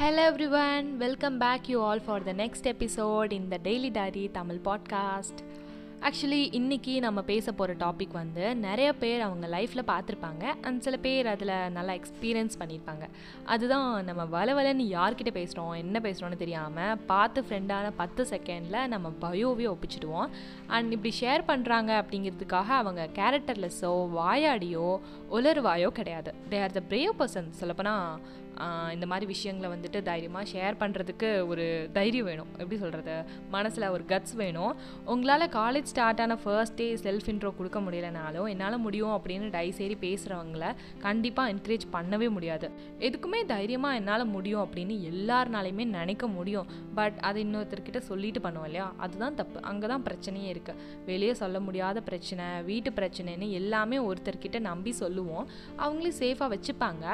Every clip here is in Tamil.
Hello everyone, welcome back you all for the next episode in the daily Diary Tamil podcast actually இன்றைக்கி நம்ம பேச போகிற டாபிக் வந்து நிறைய பேர் அவங்க லைஃப்பில் பார்த்துருப்பாங்க அண்ட் சில பேர் அதில் நல்லா எக்ஸ்பீரியன்ஸ் பண்ணியிருப்பாங்க அதுதான் நம்ம வள யார்கிட்ட பேசுகிறோம் என்ன பேசுகிறோன்னு தெரியாமல் பார்த்து ஃப்ரெண்டான பத்து செகண்டில் நம்ம பயோவே ஒப்பிச்சிடுவோம். அண்ட் இப்படி ஷேர் பண்ணுறாங்க அப்படிங்கிறதுக்காக அவங்க கேரக்டர்லெஸ்ஸோ வாயாடியோ உலர்வாயோ கிடையாது. They are the brave person சொல்லப்போனால் இந்த மாதிரி விஷயங்களை வந்துட்டு தைரியமாக ஷேர் பண்ணுறதுக்கு ஒரு தைரியம் வேணும். எப்படி சொல்கிறது மனசில் ஒரு கட்ஸ் வேணும். உங்களால் காலேஜ் ஸ்டார்ட் ஆன ஃபர்ஸ்ட் டே செல்ஃப் இன்ட்ரோ கொடுக்க முடியலனாலும் என்னால் முடியும் அப்படின்னு டைசேரி பேசுகிறவங்கள கண்டிப்பாக என்கரேஜ் பண்ணவே முடியாது. எதுக்குமே தைரியமாக என்னால் முடியும் அப்படின்னு எல்லாருனாலையுமே நினைக்க முடியும். பட் அதை இன்னொருத்தர்கிட்ட சொல்லிட்டு பண்ணுவோம் இல்லையா? அதுதான் தப்பு. அங்கே தான் பிரச்சனையே இருக்குது வெளியே சொல்ல முடியாத பிரச்சனை வீட்டு பிரச்சனைன்னு எல்லாமே ஒருத்தர்கிட்ட நம்பி சொல்லுவோம். அவங்களே சேஃபாக வச்சுப்பாங்க.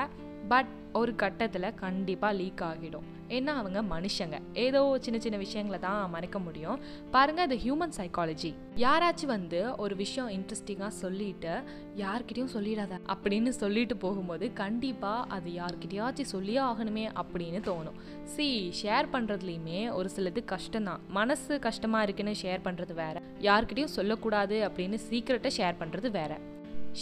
பட் ஒரு கட்டத்தில் கண்டிப்பாக லீக் ஆகிடும். ஏன்னா அவங்க மனுஷங்க. ஏதோ சின்ன சின்ன விஷயங்களை தான் மறைக்க முடியும். பாருங்கள் அது ஹியூமன் சைக்காலஜி யாராச்சும் வந்து ஒரு விஷயம் இன்ட்ரெஸ்டிங்காக சொல்லிட்டு யார்கிட்டையும் சொல்லிடாத அப்படின்னு சொல்லிட்டு போகும்போது கண்டிப்பாக அது யார்கிட்டயாச்சும் சொல்லியே ஆகணுமே அப்படின்னு தோணும். சி ஷேர் பண்ணுறதுலையுமே ஒரு சிலது கஷ்டம்தான். மனசு கஷ்டமாக இருக்குன்னு ஷேர் பண்ணுறது வேற. யார்கிட்டையும் சொல்லக்கூடாது அப்படின்னு சீக்கிரட்டை ஷேர் பண்ணுறது வேற.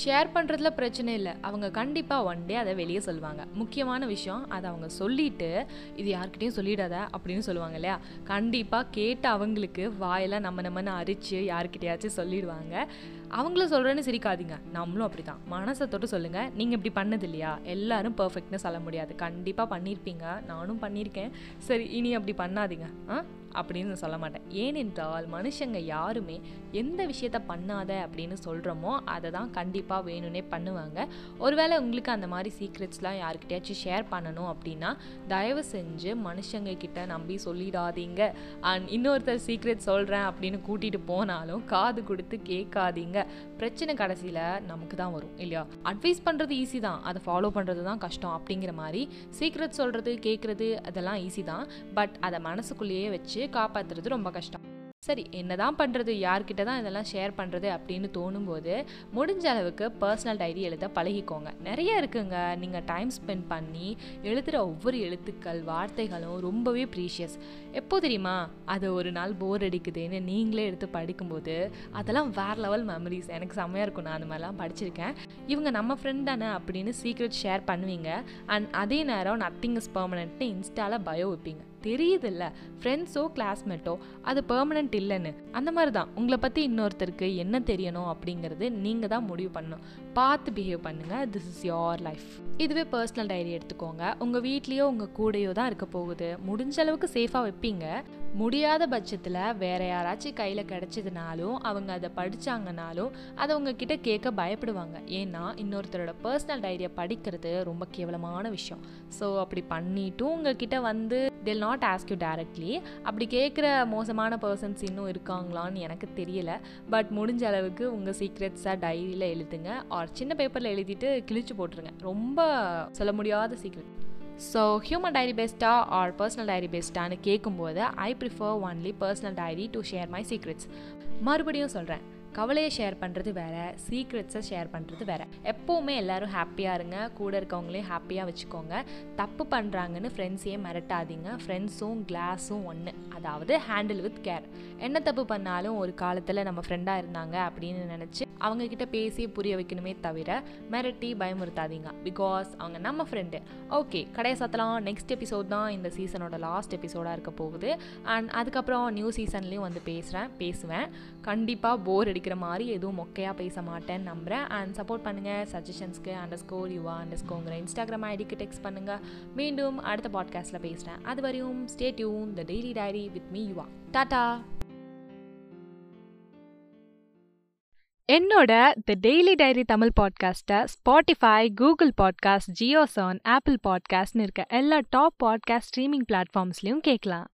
ஷேர் பண்ணுறதுல பிரச்சனை இல்லை. அவங்க கண்டிப்பாக ஒன் டே அதை வெளியே சொல்லுவாங்க. முக்கியமான விஷயம் அதை அவங்க சொல்லிட்டு இது யார்கிட்டையும் சொல்லிடாத அப்படின்னு சொல்லுவாங்க இல்லையா? கண்டிப்பாக கேட்ட அவங்களுக்கு வாயெல்லாம் நம்ம நம்மன்னு அரிச்சு யார்கிட்டயாச்சும் சொல்லிடுவாங்க. அவங்கள சொல்கிறேன்னு சிரிக்காதீங்க. நம்மளும் அப்படி தான் மனசை தொட்டு சொல்லுங்கள் நீங்கள் இப்படி பண்ணது இல்லையா? எல்லாரும் பர்ஃபெக்ட்னு சொல்ல முடியாது. கண்டிப்பாக பண்ணியிருப்பீங்க நானும் பண்ணியிருக்கேன் சரி இனி அப்படி பண்ணாதீங்க. ஆ? அப்படின்னு சொல்ல மாட்டேன். ஏனென்றால் மனுஷங்க யாருமே எந்த விஷயத்த பண்ணாத அப்படின்னு சொல்கிறோமோ அதை தான் கண்டிப்பாக வேணும்னே பண்ணுவாங்க. ஒருவேளை உங்களுக்கு அந்த மாதிரி சீக்ரெட்ஸ்லாம் யாருக்கிட்டையாச்சும் ஷேர் பண்ணணும் அப்படின்னா தயவு செஞ்சு மனுஷங்க கிட்ட நம்பி சொல்லிடாதீங்க. அண்ட் இன்னொருத்தர் சீக்ரெட் சொல்கிறேன் அப்படின்னு கூட்டிகிட்டு போனாலும் காது கொடுத்து கேட்காதீங்க. பிரச்சனை கடைசியில் நமக்கு தான் வரும் இல்லையா? அட்வைஸ் பண்ணுறது ஈஸி தான் அதை ஃபாலோ பண்ணுறது தான் கஷ்டம் அப்படிங்கிற மாதிரி சீக்கிரம் சொல்கிறது கேட்குறது அதெல்லாம் ஈஸி தான். பட் அதை மனசுக்குள்ளேயே வச்சு காப்பாற்றுறது ரொம்ப கஷ்டம். சரி என்னதான் பண்ணுறது யார்கிட்ட தான் இதெல்லாம் ஷேர் பண்ணுறது அப்படின்னு தோணும்போது முடிஞ்ச அளவுக்கு பர்சனல் டைரி எழுத பழகிக்கோங்க. நிறைய இருக்குங்க. நீங்கள் டைம் ஸ்பெண்ட் பண்ணி எழுதுகிற ஒவ்வொரு எழுத்துக்கள் வார்த்தைகளும் ரொம்பவே ப்ரீஷியஸ் எப்போ தெரியுமா? அது ஒரு நாள் போர் அடிக்குதுன்னு நீங்களே எடுத்து படிக்கும்போது அதெல்லாம் வேறு லெவல் மெமரிஸ் எனக்கு செம்மையாக இருக்கும். நான் அந்த மாதிரிலாம் படிச்சிருக்கேன். இவங்க நம்ம ஃப்ரெண்ட் தானே அப்படின்னு சீக்ரெட் ஷேர் பண்ணுவீங்க. அண்ட் அதே நேரம் நத்திங் இஸ் பர்மனெண்ட்னு இன்ஸ்டாவில் பயோ வைப்பீங்க. தெரியுதுல்ல? ஃப்ரெண்ட்ஸோ கிளாஸ்மேட்டோ அது பெர்மனெண்ட் இல்லைன்னு. அந்த மாதிரி தான் உங்களை பற்றி இன்னொருத்தருக்கு என்ன தெரியணும் அப்படிங்கிறது நீங்கள் தான் முடிவு பண்ணணும். பார்த்து பிஹேவ் பண்ணுங்கள் திஸ் இஸ் யோர் லைஃப் இதுவே பர்சனல் டைரி எடுத்துக்கோங்க. உங்கள் வீட்லேயோ உங்கள் கூடையோ தான் இருக்க போகுது. முடிஞ்ச அளவுக்கு சேஃபாக வைப்பீங்க. முடியாத பட்சத்தில் வேற யாராச்சும் கையில் கிடச்சதுனாலும் அவங்க அதை படித்தாங்கனாலும் அதை உங்ககிட்ட கேட்க பயப்படுவாங்க. ஏன்னா இன்னொருத்தரோட பர்சனல் டைரியை படிக்கிறது ரொம்ப கேவலமான விஷயம். ஸோ அப்படி பண்ணிட்டும் உங்ககிட்ட வந்து தில் நாட் ஆஸ்க் யூ டேரக்ட்லி அப்படி கேட்குற மோசமான பர்சன்ஸ் இன்னும் இருக்காங்களான்னு எனக்கு தெரியல. பட் முடிஞ்ச அளவுக்கு உங்கள் சீக்ரெட்ஸாக டைரியில் எழுதுங்க. ஆர் சின்ன பேப்பரில் எழுதிட்டு கிழிச்சு போட்டுருங்க. ரொம்ப சொல்ல முடியாத சீக்ரெட் ஸோ ஹியூமன் டைரி பெஸ்ட்டா ஆர் பர்சனல் டைரி பெஸ்ட்டான்னு கேட்கும்போது I prefer only personal diary to share my secrets மறுபடியும் சொல்கிறேன் கவலையை ஷேர் பண்ணுறது வேறு சீக்ரெட்ஸை ஷேர் பண்ணுறது வேறு. எப்போவுமே எல்லோரும் ஹாப்பியாக இருங்க கூட இருக்கவங்களையும் ஹாப்பியாக வச்சுக்கோங்க. தப்பு பண்ணுறாங்கன்னு ஃப்ரெண்ட்ஸையே மிரட்டாதீங்க. ஃப்ரெண்ட்ஸும் கிளாஸும் ஒன்று அதாவது ஹேண்டில் வித் கேர் என்ன தப்பு பண்ணாலும் ஒரு காலத்தில் நம்ம ஃப்ரெண்டாக இருந்தாங்க அப்படின்னு நினச்சி அவங்கக்கிட்ட பேசி புரிய வைக்கணுமே தவிர மிரட்டி பயமுறுத்தாதீங்க. பிகாஸ் அவங்க நம்ம ஃப்ரெண்டு ஓகே கடையை சத்தலாம். நெக்ஸ்ட் எபிசோட் தான் இந்த சீசனோட லாஸ்ட் எபிசோடாக இருக்க போகுது. அண்ட் அதுக்கப்புறம் நியூ சீசன்லேயும் வந்து பேசுகிறேன் பேசுவேன். கண்டிப்பாக போர் அடிக்கிற மாதிரி எதுவும் மொக்கையாக பேச மாட்டேன்னு நம்புகிறேன் அண்ட் சப்போர்ட் பண்ணுங்கள் சஜஷன்ஸ்க்கு அண்டர் ஸ்கோர் யுவா அண்டர் ஸ்கோங்கிற இன்ஸ்டாகிராம் ஐடிக்கு டெக்ஸ்ட் பண்ணுங்கள் மீண்டும் அடுத்த பாட்காஸ்ட்டில் பேசுகிறேன் அது வரையும் stay tune the daily diary with me Yuva Tata என்னோட த டெய்லி டைரி தமிழ் பாட்காஸ்ட்டை Spotify Google podcast JioSaavn Apple பாட்காஸ்ட்னு இருக்க எல்லா டாப் பாட்காஸ்ட் ஸ்ட்ரீமிங் பிளாட்ஃபார்ம்ஸ்லையும் கேட்கலாம்.